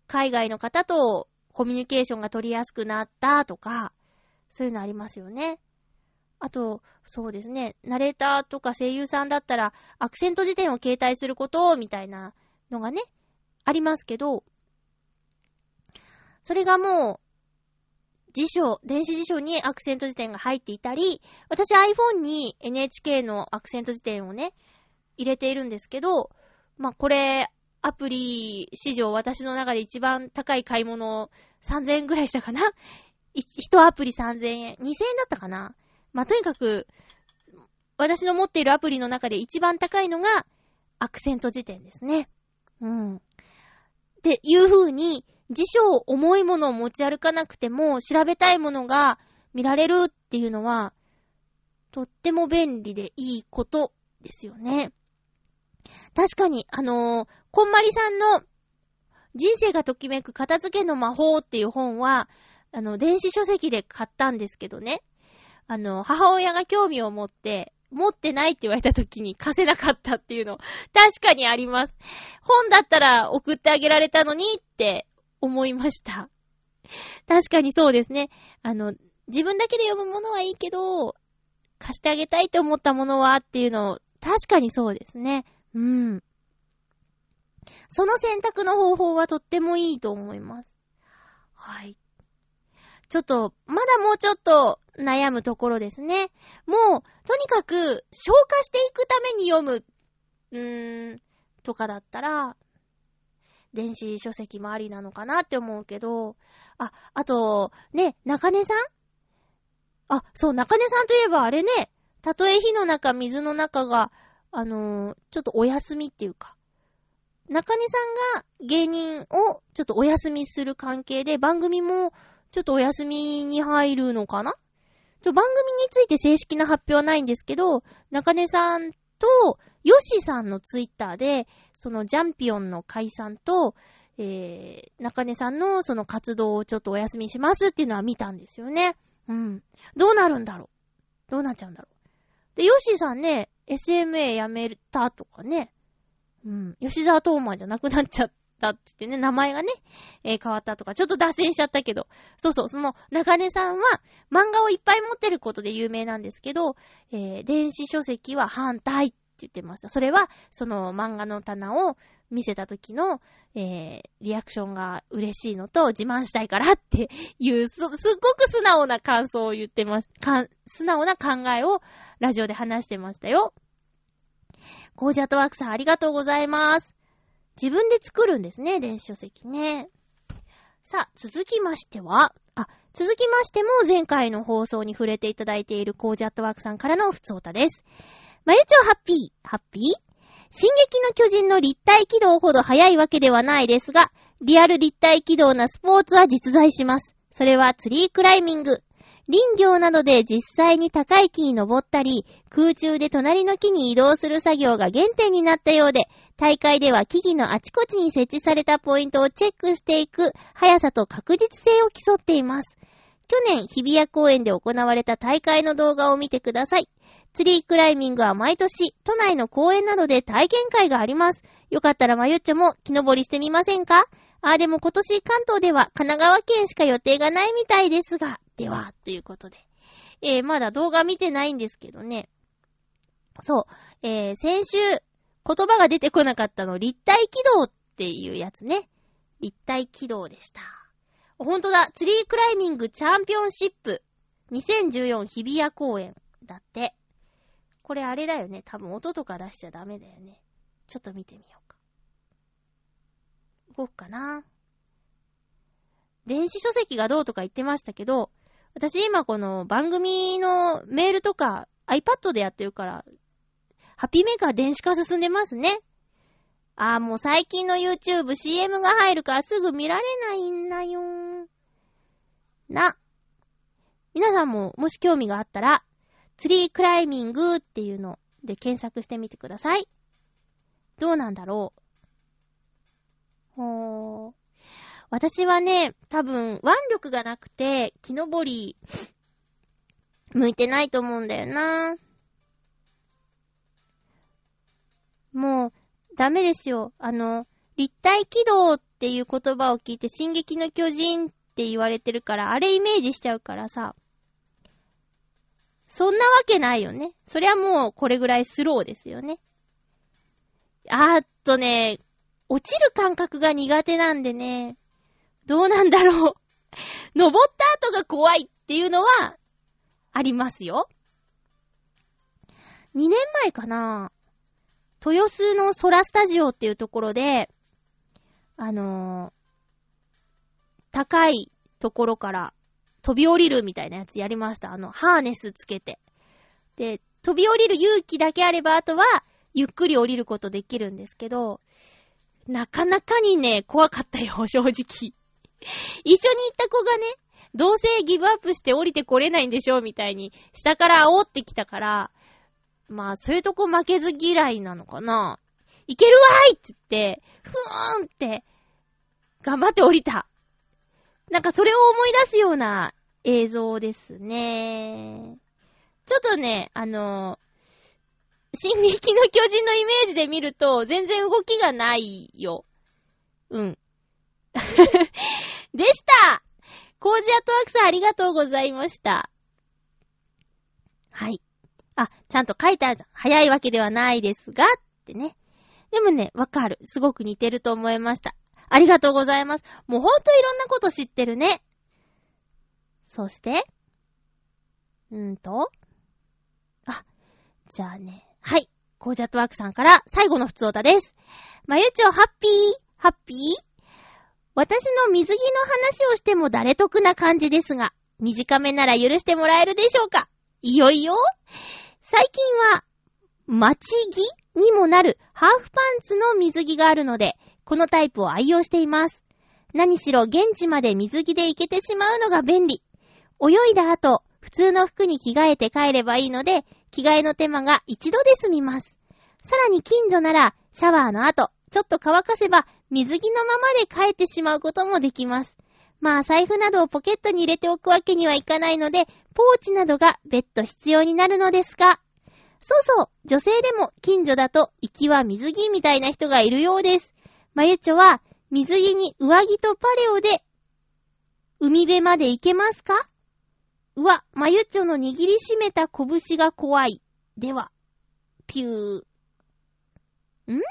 海外の方とコミュニケーションが取りやすくなったとか、そういうのありますよね。あと、そうですね、ナレーターとか声優さんだったら、アクセント辞典を携帯すること、みたいなのがね、ありますけど、それがもう、辞書、電子辞書にアクセント辞典が入っていたり、私 iPhone に NHK のアクセント辞典をね、入れているんですけど、まあ、これ、アプリ史上私の中で一番高い買い物3000円ぐらいしたかな？<laughs> 一アプリ3000円。2000円だったかな？まあ、とにかく、私の持っているアプリの中で一番高いのが、アクセント辞典ですね。うん。っていう風に、辞書を重いものを持ち歩かなくても、調べたいものが見られるっていうのは、とっても便利でいいことですよね。確かに、あのー、こんまりさんの人生がときめく片付けの魔法っていう本は、あの、電子書籍で買ったんですけどね。あの、母親が興味を持って、持ってないって言われた時に貸せなかったっていうの、確かにあります。本だったら送ってあげられたのにって思いました。確かにそうですね。あの、自分だけで読むものはいいけど、貸してあげたいって思ったものはっていうの、確かにそうですね。うん。その選択の方法はとってもいいと思います。はい。ちょっと、まだもうちょっと悩むところですね。もう、とにかく、消化していくために読む、うーん、とかだったら、電子書籍もありなのかなって思うけど、あ、あと、ね、中根さん？あ、そう、中根さんといえばあれね、たとえ火の中、水の中があのー、ちょっとお休みっていうか、中根さんが芸人をちょっとお休みする関係で、番組もちょっとお休みに入るのかな？ちょ番組について正式な発表はないんですけど、中根さんと、ヨシさんのツイッターで、そのジャンピオンの解散と、えー、中根さんのその活動をちょっとお休みしますっていうのは見たんですよね。うん。どうなるんだろう？どうなっちゃうんだろう？で、ヨシさんね、SMA 辞めたとかね。うん。吉沢東馬じゃなくなっちゃったって言ってね、名前がね、えー、変わったとか、ちょっと脱線しちゃったけど。そうそう、その中根さんは漫画をいっぱい持ってることで有名なんですけど、えー、電子書籍は反対って言ってました。それは、その漫画の棚を見せた時の、えー、リアクションが嬉しいのと自慢したいからっていう、す、すっごく素直な感想を言ってます。かん、素直な考えをラジオで話してましたよ。コージャットワークさんありがとうございます。自分で作るんですね、電子書籍ね。さあ、続きましては、あ、続きましても前回の放送に触れていただいているコージャットワークさんからのふつおたです。まゆちょハッピー、ハッピー？進撃の巨人の立体軌道ほど速いわけではないですが、リアル立体軌道なスポーツは実在します。それはツリークライミング。林業などで実際に高い木に登ったり、空中で隣の木に移動する作業が原点になったようで、大会では木々のあちこちに設置されたポイントをチェックしていく速さと確実性を競っています。去年、日比谷公園で行われた大会の動画を見てください。ツリークライミングは毎年、都内の公園などで体験会があります。よかったらまゆっちょも木登りしてみませんか？あ、でも今年関東では神奈川県しか予定がないみたいですが、では、ということで。えー、まだ動画見てないんですけどね。そう、えー、先週、言葉が出てこなかったの、立体軌道っていうやつね。立体軌道でした。ほんとだ、ツリークライミングチャンピオンシップ2014日比谷公園だって。これあれだよね。多分音とか出しちゃダメだよね。ちょっと見てみようか。動くかな電子書籍がどうとか言ってましたけど、私今この番組のメールとか iPad でやってるから、ハピーメーカー電子化進んでますね。ああ、もう最近の YouTube CM が入るからすぐ見られないんだよな。皆さんももし興味があったら、ツリークライミングっていうので検索してみてください。どうなんだろう。ほー。私はね、多分、腕力がなくて、木登り、向いてないと思うんだよな。もう、ダメですよ。あの、立体軌道っていう言葉を聞いて、進撃の巨人って言われてるから、あれイメージしちゃうからさ。そんなわけないよね。そりゃもうこれぐらいスローですよね。あーっとね、落ちる感覚が苦手なんでね、どうなんだろう。登った後が怖いっていうのは、ありますよ。2年前かな豊洲の空スタジオっていうところで、あのー、高いところから飛び降りるみたいなやつやりました。あの、ハーネスつけて。で、飛び降りる勇気だけあれば、あとは、ゆっくり降りることできるんですけど、なかなかにね、怖かったよ、<laughs> 正直。一緒に行った子がね、どうせギブアップして降りてこれないんでしょうみたいに、下から煽ってきたから、まあ、そういうとこ負けず嫌いなのかないけるわーいって言って、ふーんって、頑張って降りた。なんかそれを思い出すような映像ですね。ちょっとね、あの、進撃の巨人のイメージで見ると、全然動きがないよ。うん。<laughs> でしたコージアトワークさんありがとうございました。はい。あ、ちゃんと書いてあるじゃん。早いわけではないですが、ってね。でもね、わかる。すごく似てると思いました。ありがとうございます。もうほんといろんなこと知ってるね。そして、んーと、あ、じゃあね、はい。コージャットワークさんから最後の普通歌です。まゆちょハッピーハッピー？私の水着の話をしても誰得な感じですが、短めなら許してもらえるでしょうか？いよいよ？最近は、待ち着にもなるハーフパンツの水着があるので、このタイプを愛用しています。何しろ現地まで水着で行けてしまうのが便利。泳いだ後、普通の服に着替えて帰ればいいので、着替えの手間が一度で済みます。さらに近所なら、シャワーの後、ちょっと乾かせば、水着のままで帰ってしまうこともできます。まあ、財布などをポケットに入れておくわけにはいかないので、ポーチなどが別途必要になるのですが、そうそう、女性でも近所だと行きは水着みたいな人がいるようです。まゆちょは、水着に上着とパレオで、海辺まで行けますか？うわ、まゆちょの握りしめた拳が怖い。では、ピュー。ん？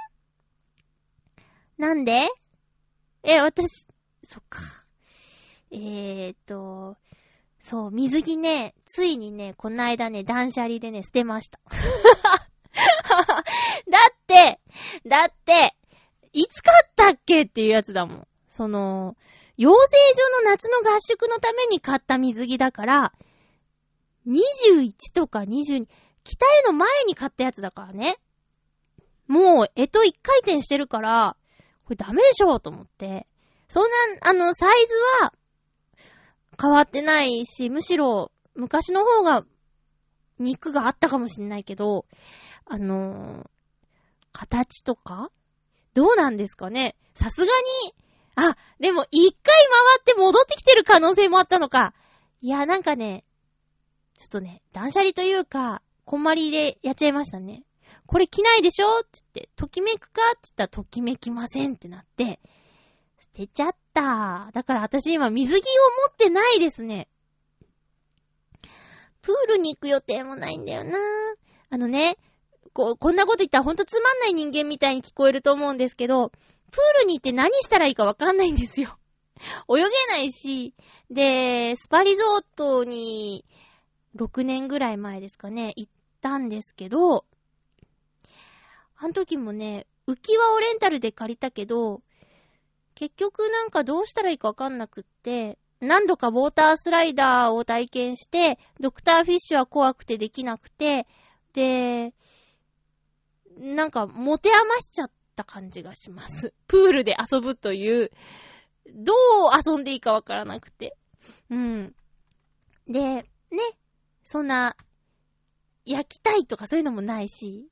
なんで？え、私、そっか。えーと、そう、水着ね、ついにね、この間ね、断捨離でね、捨てました。<laughs> だって、だって、いつ買ったっけっていうやつだもん。その、養成所の夏の合宿のために買った水着だから、21とか22、北への前に買ったやつだからね。もう、えと一回転してるから、これダメでしょと思って。そんな、あの、サイズは、変わってないし、むしろ、昔の方が、肉があったかもしんないけど、あのー、形とか？どうなんですかね？さすがに、あ、でも一回回って戻ってきてる可能性もあったのか。いや、なんかね、ちょっとね、断捨離というか、こんまりでやっちゃいましたね。これ着ないでしょ？って言って、ときめくか？って言ったらときめきませんってなって、捨てちゃった。だから私今水着を持ってないですね。プールに行く予定もないんだよなあのね、こう、こんなこと言ったらほんとつまんない人間みたいに聞こえると思うんですけど、プールに行って何したらいいかわかんないんですよ。<laughs> 泳げないし、で、スパリゾートに6年ぐらい前ですかね、行ったんですけど、あの時もね、浮き輪をレンタルで借りたけど、結局なんかどうしたらいいかわかんなくって、何度かウォータースライダーを体験して、ドクターフィッシュは怖くてできなくて、で、なんか持て余しちゃった感じがします。<laughs> プールで遊ぶという、どう遊んでいいかわからなくて。うん。で、ね、そんな、焼きたいとかそういうのもないし、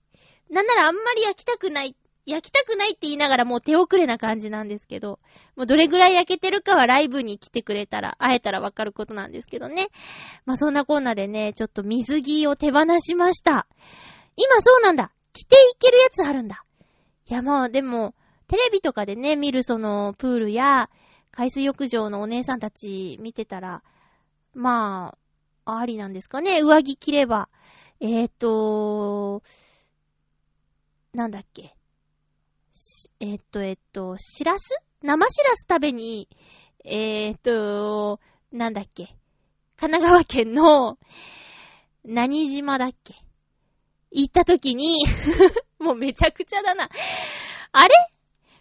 なんならあんまり焼きたくない、焼きたくないって言いながらもう手遅れな感じなんですけど、もうどれぐらい焼けてるかはライブに来てくれたら、会えたらわかることなんですけどね。まあそんなこんなでね、ちょっと水着を手放しました。今そうなんだ。着ていけるやつあるんだ。いやもうでも、テレビとかでね、見るそのプールや海水浴場のお姉さんたち見てたら、まあ、ありなんですかね。上着着れば。えっ、ー、と、なんだっけ。えっ、と、えっ、と、しらす？生しらす食べに、えっ、と、なんだっけ？神奈川県の、何島だっけ？行った時に <laughs> もうめちゃくちゃだな。あれ？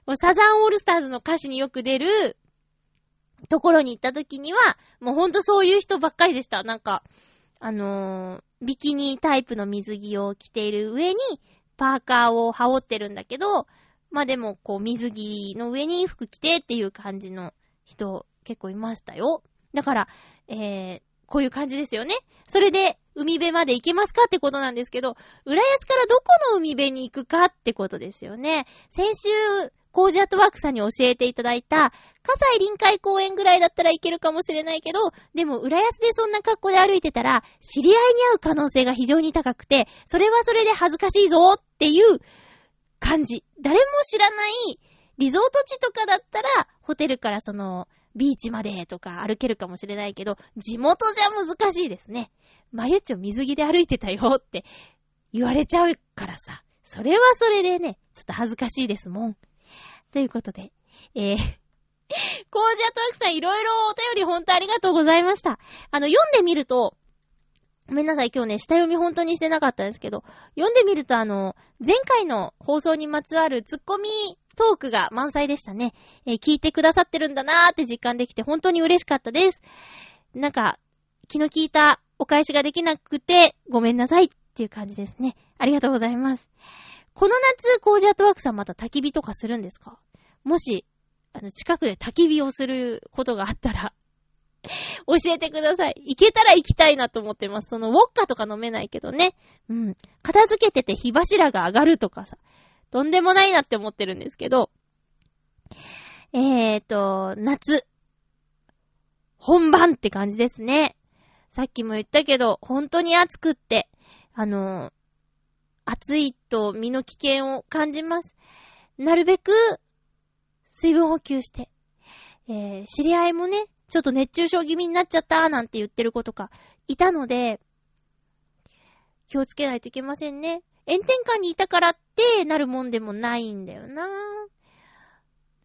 もうサザンオールスターズの歌詞によく出るところに行った時には、もうほんとそういう人ばっかりでした。なんか、あのー、ビキニタイプの水着を着ている上に、パーカーを羽織ってるんだけど、まあでも、こう、水着の上に服着てっていう感じの人結構いましたよ。だから、えー、こういう感じですよね。それで、海辺まで行けますかってことなんですけど、浦安からどこの海辺に行くかってことですよね。先週、コージアットワークさんに教えていただいた、葛西臨海公園ぐらいだったらいけるかもしれないけど、でも浦安でそんな格好で歩いてたら、知り合いに会う可能性が非常に高くて、それはそれで恥ずかしいぞっていう感じ。誰も知らないリゾート地とかだったら、ホテルからその、ビーチまでとか歩けるかもしれないけど、地元じゃ難しいですね。まゆちょ水着で歩いてたよって言われちゃうからさ。それはそれでね、ちょっと恥ずかしいですもん。ということで、えー、コージアトワークさんいろいろお便り本当ありがとうございました。あの、読んでみると、ごめんなさい、今日ね、下読み本当にしてなかったんですけど、読んでみるとあの、前回の放送にまつわるツッコミトークが満載でしたね。えー、聞いてくださってるんだなーって実感できて本当に嬉しかったです。なんか、気の利いたお返しができなくて、ごめんなさいっていう感じですね。ありがとうございます。この夏、コージアートワークさんまた焚き火とかするんですか？もし、あの、近くで焚き火をすることがあったら教えてください。行けたら行きたいなと思ってます。その、ウォッカとか飲めないけどね。うん。片付けてて火柱が上がるとかさ。とんでもないなって思ってるんですけど。えーと、夏。本番って感じですね。さっきも言ったけど、本当に暑くって、あの、暑いと身の危険を感じます。なるべく、水分補給して、えー、知り合いもね、ちょっと熱中症気味になっちゃったなんて言ってる子とか、いたので、気をつけないといけませんね。炎天下にいたからってなるもんでもないんだよな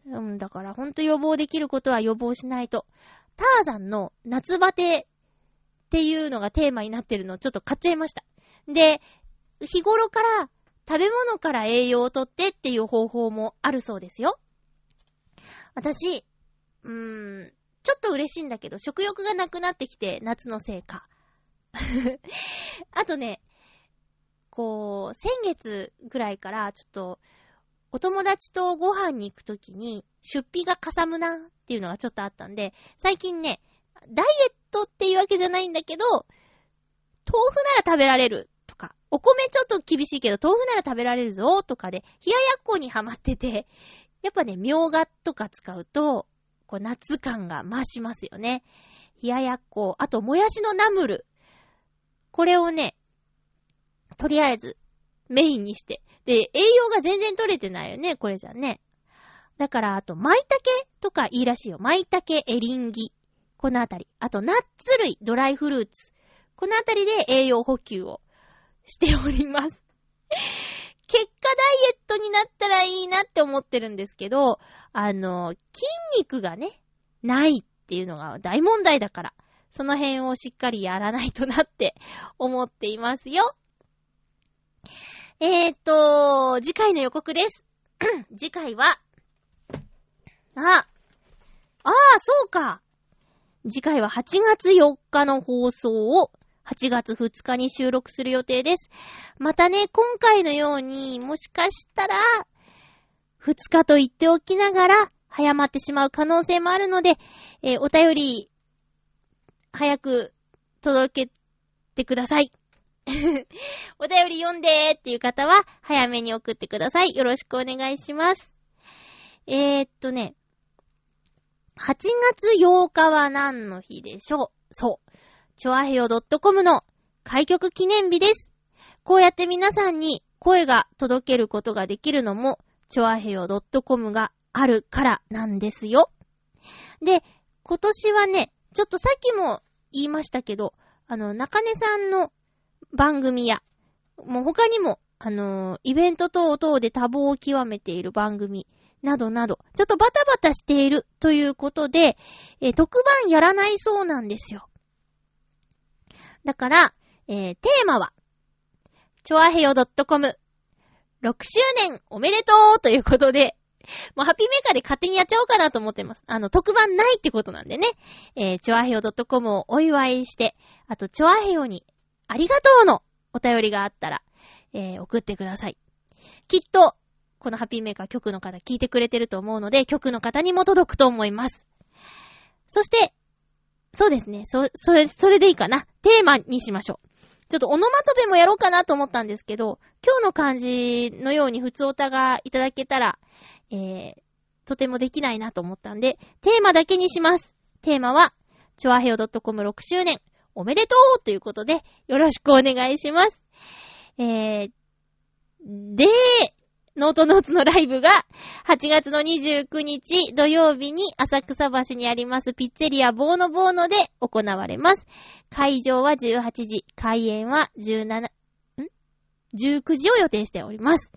うん、だからほんと予防できることは予防しないと。ターザンの夏バテっていうのがテーマになってるのをちょっと買っちゃいました。で、日頃から食べ物から栄養をとってっていう方法もあるそうですよ。私、うーん、ちょっと嬉しいんだけど、食欲がなくなってきて、夏のせいか。<laughs> あとね、こう、先月ぐらいからちょっと、お友達とご飯に行くときに、出費がかさむなっていうのがちょっとあったんで、最近ね、ダイエットっていうわけじゃないんだけど、豆腐なら食べられるとか、お米ちょっと厳しいけど豆腐なら食べられるぞとかで、冷ややっこにハマってて、やっぱね、みょうがとか使うと、こう夏感が増しますよね。冷ややっこ、あともやしのナムル。これをね、とりあえずメインにして。で、栄養が全然取れてないよね、これじゃね。だから、あと、舞茸とかいいらしいよ。舞茸、エリンギ。このあたり。あと、ナッツ類、ドライフルーツ。このあたりで栄養補給をしております。結果ダイエットになったらいいなって思ってるんですけど、あの、筋肉がね、ないっていうのが大問題だから、その辺をしっかりやらないとなって思っていますよ。えーと、次回の予告です。<clears throat> 次回は、あ、ああ、そうか。次回は8月4日の放送を8月2日に収録する予定です。またね、今回のように、もしかしたら、2日と言っておきながら、早まってしまう可能性もあるので、えー、お便り、早く届けてください。<laughs> お便り読んでーっていう方は、早めに送ってください。よろしくお願いします。えー、っとね、8月8日は何の日でしょう？そう。チョアヘヨ .com の開局記念日です。こうやって皆さんに声が届けることができるのも、チョアヘヨ .com があるからなんですよ。で、今年はね、ちょっとさっきも言いましたけど、あの、中根さんの番組や、もう他にも、あの、イベント等々で多忙を極めている番組などなど、ちょっとバタバタしているということで、え、特番やらないそうなんですよ。だから、えー、テーマは、ちょあへよ .com、6周年おめでとうということで、もうハッピーメーカーで勝手にやっちゃおうかなと思ってます。あの、特番ないってことなんでね。えー、ちょあへよ .com をお祝いして、あと、ちょあへよにありがとうのお便りがあったら、えー、送ってください。きっと、このハッピーメーカー局の方聞いてくれてると思うので、局の方にも届くと思います。そして、そうですね。そ、それ、それでいいかな。テーマにしましょう。ちょっとオノマトペもやろうかなと思ったんですけど、今日の漢字のように普通歌がいただけたら、えー、とてもできないなと思ったんで、テーマだけにします。テーマは、チョアヘオ .com6 周年、おめでとうということで、よろしくお願いします。えー、で、ノートノーツのライブが8月の29日土曜日に浅草橋にありますピッツェリアボーノボーノで行われます。開場は18時、開演は17、ん ?19 時を予定しております。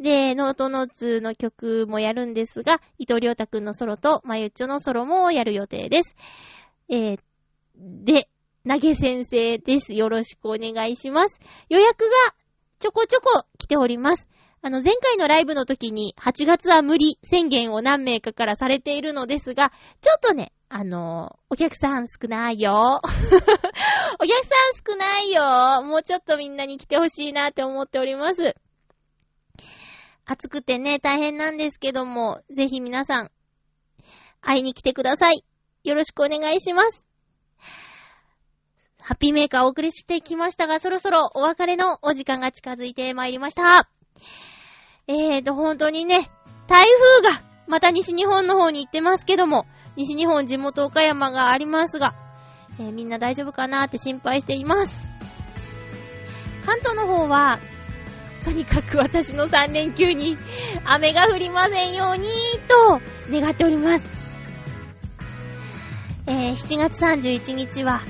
で、ノートノーツの曲もやるんですが、伊藤良太くんのソロとまゆっちょのソロもやる予定です。えー、で、投げ先生です。よろしくお願いします。予約がちょこちょこ来ております。あの、前回のライブの時に8月は無理宣言を何名かからされているのですが、ちょっとね、あのお客さん少ないよ。<laughs> お客さん少ないよ。もうちょっとみんなに来てほしいなって思っております。暑くてね、大変なんですけども、ぜひ皆さん、会いに来てください。よろしくお願いします。ハッピーメーカーお送りしてきましたが、そろそろお別れのお時間が近づいてまいりました。えーと、本当にね、台風がまた西日本の方に行ってますけども、西日本地元岡山がありますが、えー、みんな大丈夫かなーって心配しています。関東の方は、とにかく私の3連休に雨が降りませんようにーと願っております。えー、7月31日は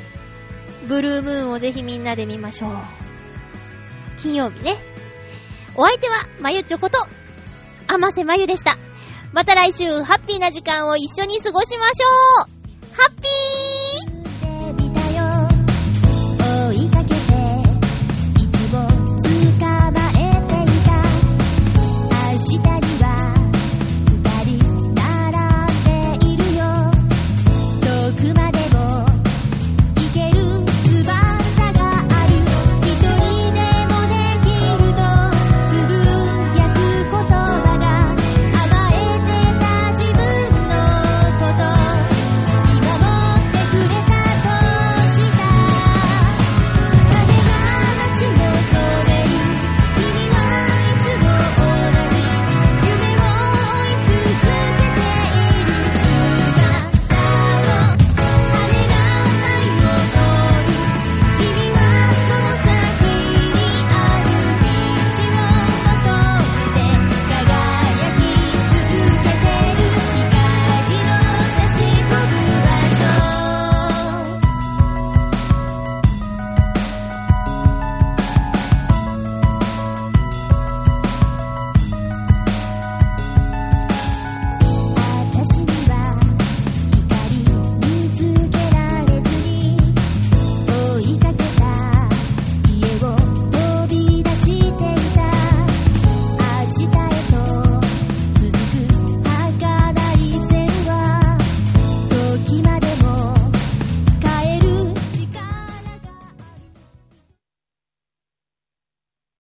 ブルームーンをぜひみんなで見ましょう。金曜日ね。お相手は、まゆちょこと、あませまゆでした。また来週、ハッピーな時間を一緒に過ごしましょうハッピー